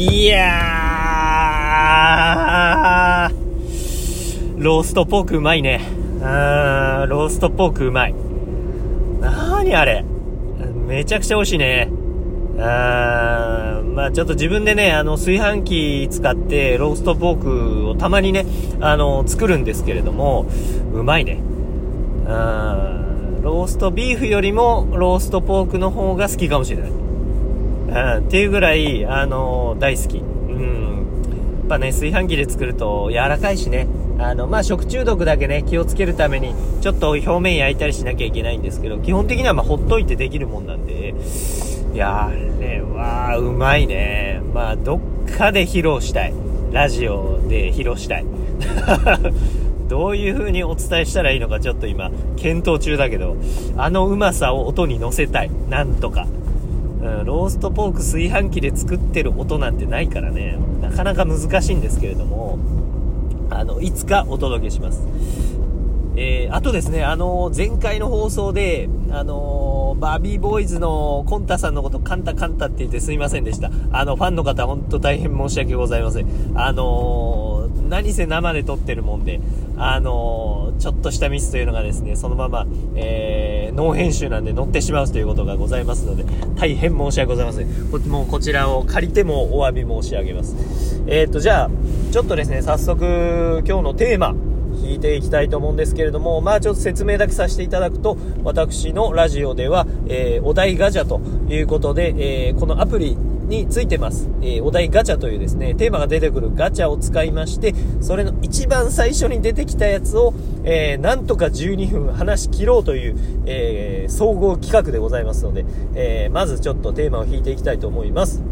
いやー、ローストポークうまいね。うーん、ローストポークうまい。なーにあれ。めちゃくちゃ美味しいね。あーまあちょっと自分でね、あの、炊飯器使ってローストポークをたまにね、あの、作るんですけれども、うまいね。あーローストビーフよりもローストポークの方が好きかもしれない。うん、っていうぐらい、あの大好き。うん。やっぱね、炊飯器で作ると柔らかいしね。あの、まあ、食中毒だけね、気をつけるために、ちょっと表面焼いたりしなきゃいけないんですけど、基本的にはま、ほっといてできるもんなんで、いや、あれは、うまいね。まあ、どっかで披露したい。ラジオで披露したい。どういう風にお伝えしたらいいのかちょっと今、検討中だけど、あのうまさを音に乗せたい。なんとか。ローストポーク炊飯器で作ってる音なんてないからね、なかなか難しいんですけれども、あの、いつかお届けします。えー、あとですね、あの前回の放送で、あのバービーボーイズのコンタさんのことカンタカンタって言ってすいませんでした。あの、ファンの方本当大変申し訳ございません。あの何せ生で撮ってるもんで、あのちょっとしたミスというのがですね、そのまま、えー、ノー編集なんで乗ってしまうということがございますので、大変申し訳ございません。こもうこちらを借りてもお詫び申し上げます。えーと、じゃあ、ちょっとですね、早速、今日のテーマ、聞いていきたいと思うんですけれども、まあちょっと説明だけさせていただくと、私のラジオでは、えー、お題ガチャということで、えー、このアプリについてます、えー、お題ガチャというですね、テーマが出てくるガチャを使いまして、それの一番最初に出てきたやつを、えー、なんとか12分話し切ろうという、えー、総合企画でございますので、えまずちょっとテーマを引いていきたいと思います。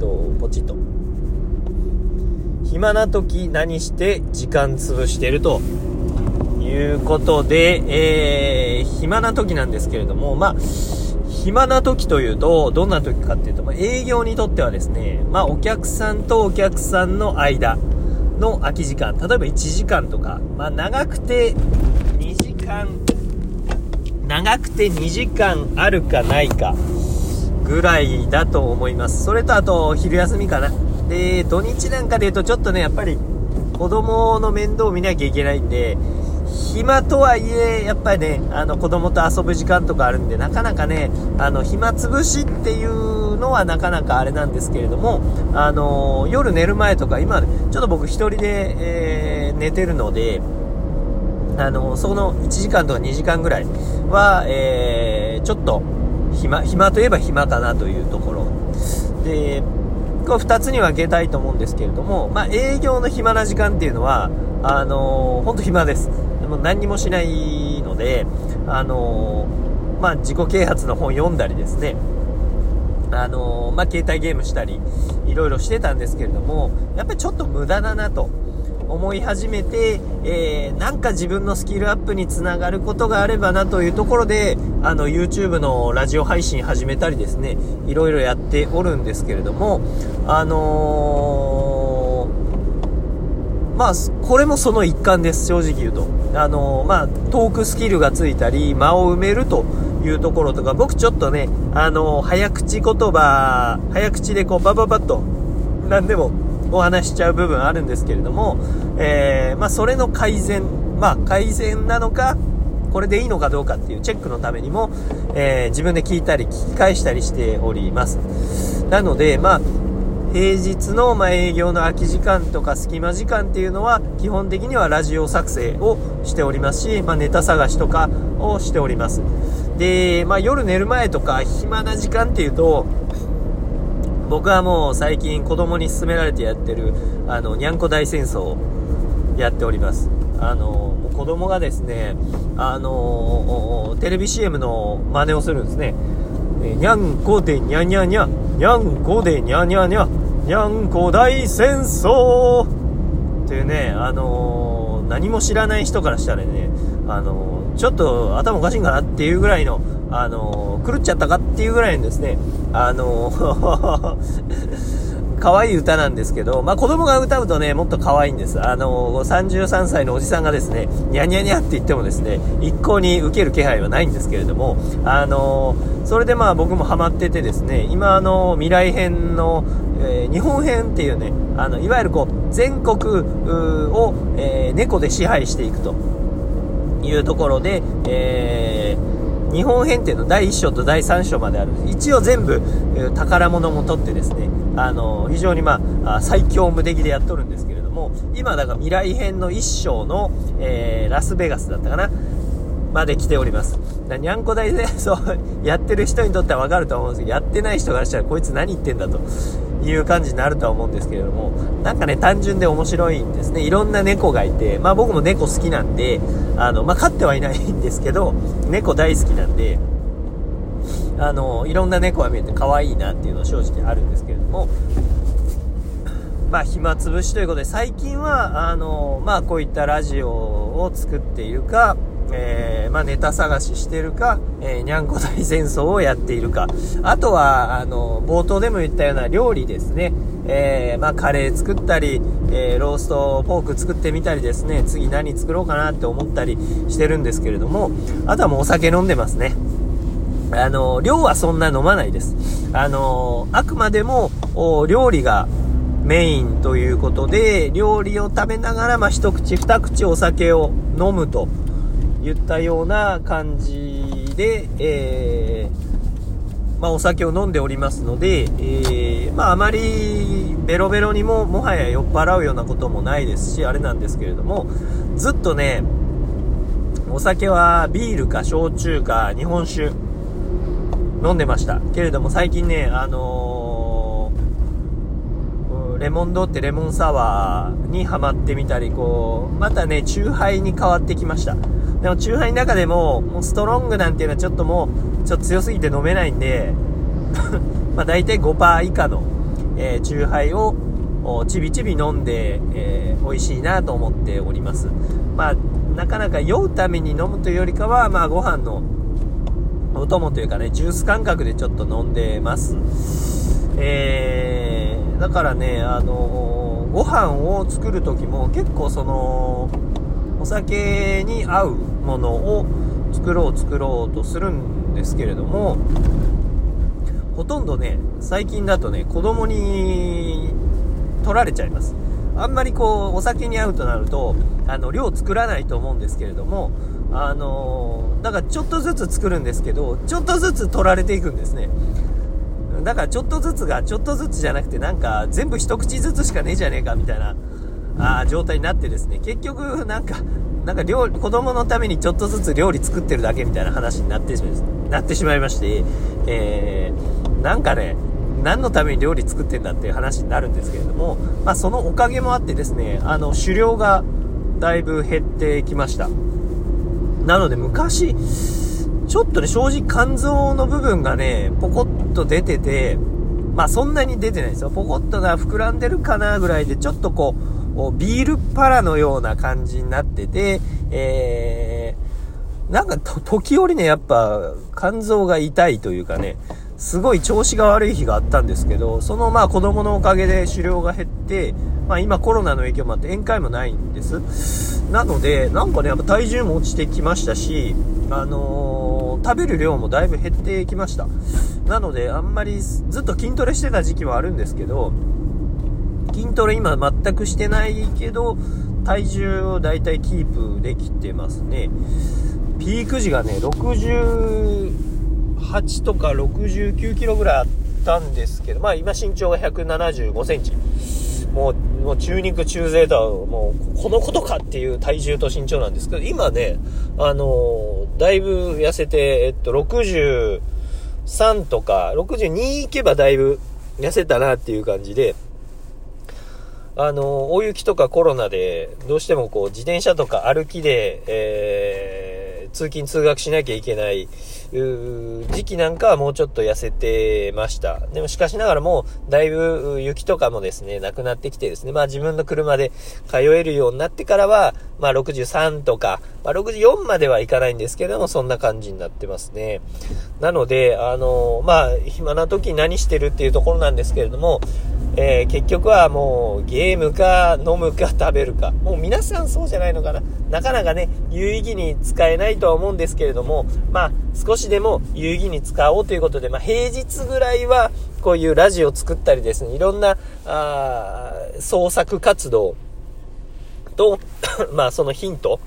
と、ポチッと。暇な時何して時間潰してるということで、えー、暇な時なんですけれども、まあ、暇な時というと、どんな時かっていうと、まあ、営業にとってはですね、まあ、お客さんとお客さんの間の空き時間、例えば1時間とか、まあ、長くて2時間、長くて2時間あるかないかぐらいだと思います。それとあと、昼休みかな。で、土日なんかで言うとちょっとね、やっぱり子供の面倒を見なきゃいけないんで、暇とはいえ、やっぱりね、あの子供と遊ぶ時間とかあるんで、なかなかね、あの、暇つぶしっていうのはなかなかあれなんですけれども、あの夜寝る前とか、今、ちょっと僕一人で、えー、寝てるので、あのその1時間とか2時間ぐらいは、えー、ちょっと暇、暇といえば暇かなというところ。で、こ2つに分けたいと思うんですけれども、まあ、営業の暇な時間っていうのは、あのー、本当暇です。でも何もしないので、あのー、まあ、自己啓発の本読んだりですね、あのー、まあ、携帯ゲームしたり、いろいろしてたんですけれども、やっぱりちょっと無駄だなと。思い始めて、えー、なんか自分のスキルアップにつながることがあればなというところで、あの、YouTube のラジオ配信始めたりですね、いろいろやっておるんですけれども、あのー、まあ、これもその一環です、正直言うと。あのー、まあ、トークスキルがついたり、間を埋めるというところとか、僕ちょっとね、あの早口言葉、早口でこう、バババッと、何でもお話しちゃう部分あるんですけれども、えー、まあ、それの改善、まあ、改善なのか、これでいいのかどうかっていうチェックのためにも、えー、自分で聞いたり聞き返したりしております。なので、まあ、平日の、ま営業の空き時間とか隙間時間っていうのは基本的にはラジオ作成をしておりますし、まあ、ネタ探しとかをしております。で、まあ、夜寝る前とか暇な時間っていうと、僕はもう最近子供に勧められてやってる、あの、にゃんこ大戦争をやっております。あの、子供がですね、あの、テレビ CM の真似をするんですね。にゃんこでにゃにゃにゃ、にゃんこでにゃにゃにゃ、にゃんこ大戦争。っていうね、あの何も知らない人からしたらね、あのちょっと頭おかしいんかなっていうぐらいの、あの狂っちゃったかっていうぐらいのですね、あの 可愛い歌なんですけど、まあ、子供が歌うとね、もっと可愛いんです。あの、33歳のおじさんがですね、ニャニャニャって言ってもですね、一向に受ける気配はないんですけれども、あの、それでまあ僕もハマっててですね、今あの、未来編の、え、日本編っていうね、あの、いわゆるこう、全国を、え、猫で支配していくというところで、えー日本編っていうの第1章と第3章まである一応全部、え宝物も取ってですね、あの非常にまあ、最強無敵でやっとるんですけれども、今だから未来編の1章の、えー、ラスベガスだったかなまで来ております。にゃんこ大で、そう、やってる人にとってはわかると思うんですけど、やってない人からしたらこいつ何言ってんだという感じになるとは思うんですけれども、なんかね、単純で面白いんですね。いろんな猫がいて、まあ僕も猫好きなんで、あの、まあ飼ってはいないんですけど、猫大好きなんで、あの、いろんな猫が見えて可愛いなっていうのは正直あるんですけれども、まあ暇つぶしということで、最近は、あの、まあこういったラジオを作っているか、えー、まあ、ネタ探ししてるか、えー、にゃんこ大戦争をやっているか、あとは、あの、冒頭でも言ったような料理ですね。えー、まあ、カレー作ったり、えローストポーク作ってみたりですね、次何作ろうかなって思ったりしてるんですけれども、あとはもうお酒飲んでますね。あの、量はそんな飲まないです。あの、あくまでも、料理がメインということで、料理を食べながら、まあ、一口二口お酒を飲むと言ったような感じで、えー、まあ、お酒を飲んでおりますので、えー、まあ、あまりベロベロにももはや酔っ払うようなこともないですし、あれなんですけれども、ずっとね、お酒はビールか焼酎か日本酒飲んでました。けれども最近ね、あのー、レモンドってレモンサワーにハマってみたり、こう、またね、チューハイに変わってきました。でも、チューハイの中でも、もうストロングなんていうのはちょっともう、ちょっと強すぎて飲めないんで、まあ大体5%以下の、え、チューハイを、ちびちび飲んで、えー、美味しいなと思っております。まあ、なかなか酔うために飲むというよりかは、まあご飯のお供というかね、ジュース感覚でちょっと飲んでます。だからね、あのー、ご飯を作る時も結構その、お酒に合うものを作ろう作ろうとするんですけれどもほとんどね最近だとね子供に取られちゃいます。あんまりこうお酒に合うとなるとあの量作らないと思うんですけれどもあのだからちょっとずつ作るんですけどちょっとずつ取られていくんですね。だからちょっとずつがちょっとずつじゃなくてなんか全部一口ずつしかねえじゃねえかみたいなあ状態になってですね、結局なんか、なんか料理、子供のためにちょっとずつ料理作ってるだけみたいな話になってしまいなってしまいまして、えー、なんかね、何のために料理作ってんだっていう話になるんですけれども、まあそのおかげもあってですね、あの、狩猟がだいぶ減ってきました。なので昔、ちょっとね、正直肝臓の部分がね、ポコッと出てて、まあそんなに出てないですよ。ポコッとな膨らんでるかなぐらいで、ちょっとこう、ビールパラのような感じになってて、えー、なんか時折ね、やっぱ肝臓が痛いというかね、すごい調子が悪い日があったんですけど、そのまあ子供のおかげで狩猟が減って、まあ今コロナの影響もあって宴会もないんです。なので、なんかね、やっぱ体重も落ちてきましたし、あのー、食べる量もだいぶ減ってきました。なので、あんまりずっと筋トレしてた時期もあるんですけど、筋トレ今全くしてないけど、体重をだいたいキープできてますね。ピーク時がね、68とか69キロぐらいあったんですけど、まあ今身長が175センチ。もう、もう中肉中背とはもうこのことかっていう体重と身長なんですけど、今ね、あのー、だいぶ痩せて、えっと、63とか、62いけばだいぶ痩せたなっていう感じで、あの、大雪とかコロナで、どうしてもこう、自転車とか歩きで、えー、通勤通学しなきゃいけない、時期なんかはもうちょっと痩せてました。でもしかしながらもう、だいぶ雪とかもですね、なくなってきてですね、まあ自分の車で通えるようになってからは、まあ63とか、まあ64まではいかないんですけども、そんな感じになってますね。なので、あの、まあ、暇な時何してるっていうところなんですけれども、えー、結局はもうゲームか飲むか食べるか。もう皆さんそうじゃないのかな。なかなかね、有意義に使えないとは思うんですけれども、まあ少しでも有意義に使おうということで、まあ平日ぐらいはこういうラジオを作ったりですね、いろんな、あ創作活動と、まあそのヒント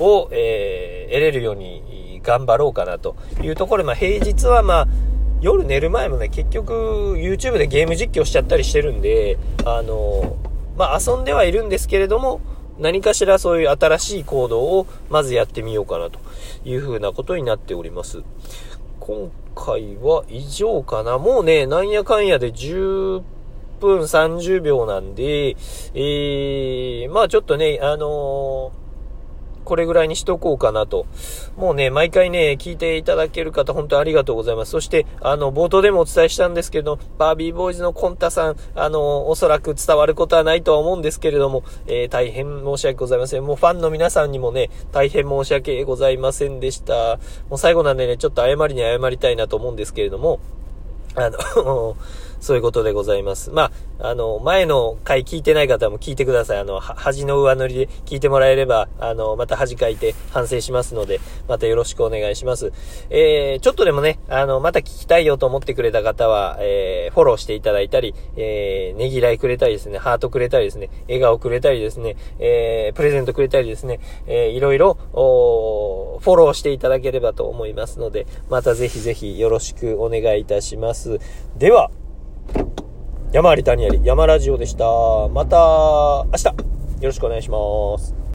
を、えー、得れるように頑張ろうかなというところで、まあ平日はまあ夜寝る前もね、結局 YouTube でゲーム実況しちゃったりしてるんで、あの、まあ、遊んではいるんですけれども、何かしらそういう新しい行動をまずやってみようかなというふうなことになっております。今回は以上かな。もうね、なんやかんやで10 1分30秒なんで、えー、まあちょっとね、あのーこれぐらいにしとこうかなと。もうね、毎回ね、聞いていただける方、本当ありがとうございます。そして、あの、冒頭でもお伝えしたんですけど、バービーボーイズのコンタさん、あの、おそらく伝わることはないとは思うんですけれども、えー、大変申し訳ございません。もうファンの皆さんにもね、大変申し訳ございませんでした。もう最後なんでね、ちょっと謝りに謝りたいなと思うんですけれども、あのそういうことでございます。まあ、あの、前の回聞いてない方も聞いてください。あの、恥の上塗りで聞いてもらえれば、あの、また恥かいて反省しますので、またよろしくお願いします。えー、ちょっとでもね、あの、また聞きたいよと思ってくれた方は、えー、フォローしていただいたり、えー、ねぎらいくれたりですね、ハートくれたりですね、笑顔くれたりですね、えー、プレゼントくれたりですね、えー、いろいろ、おフォローしていただければと思いますので、またぜひぜひよろしくお願いいたします。では、山あり谷あり、山ラジオでした。また明日、よろしくお願いします。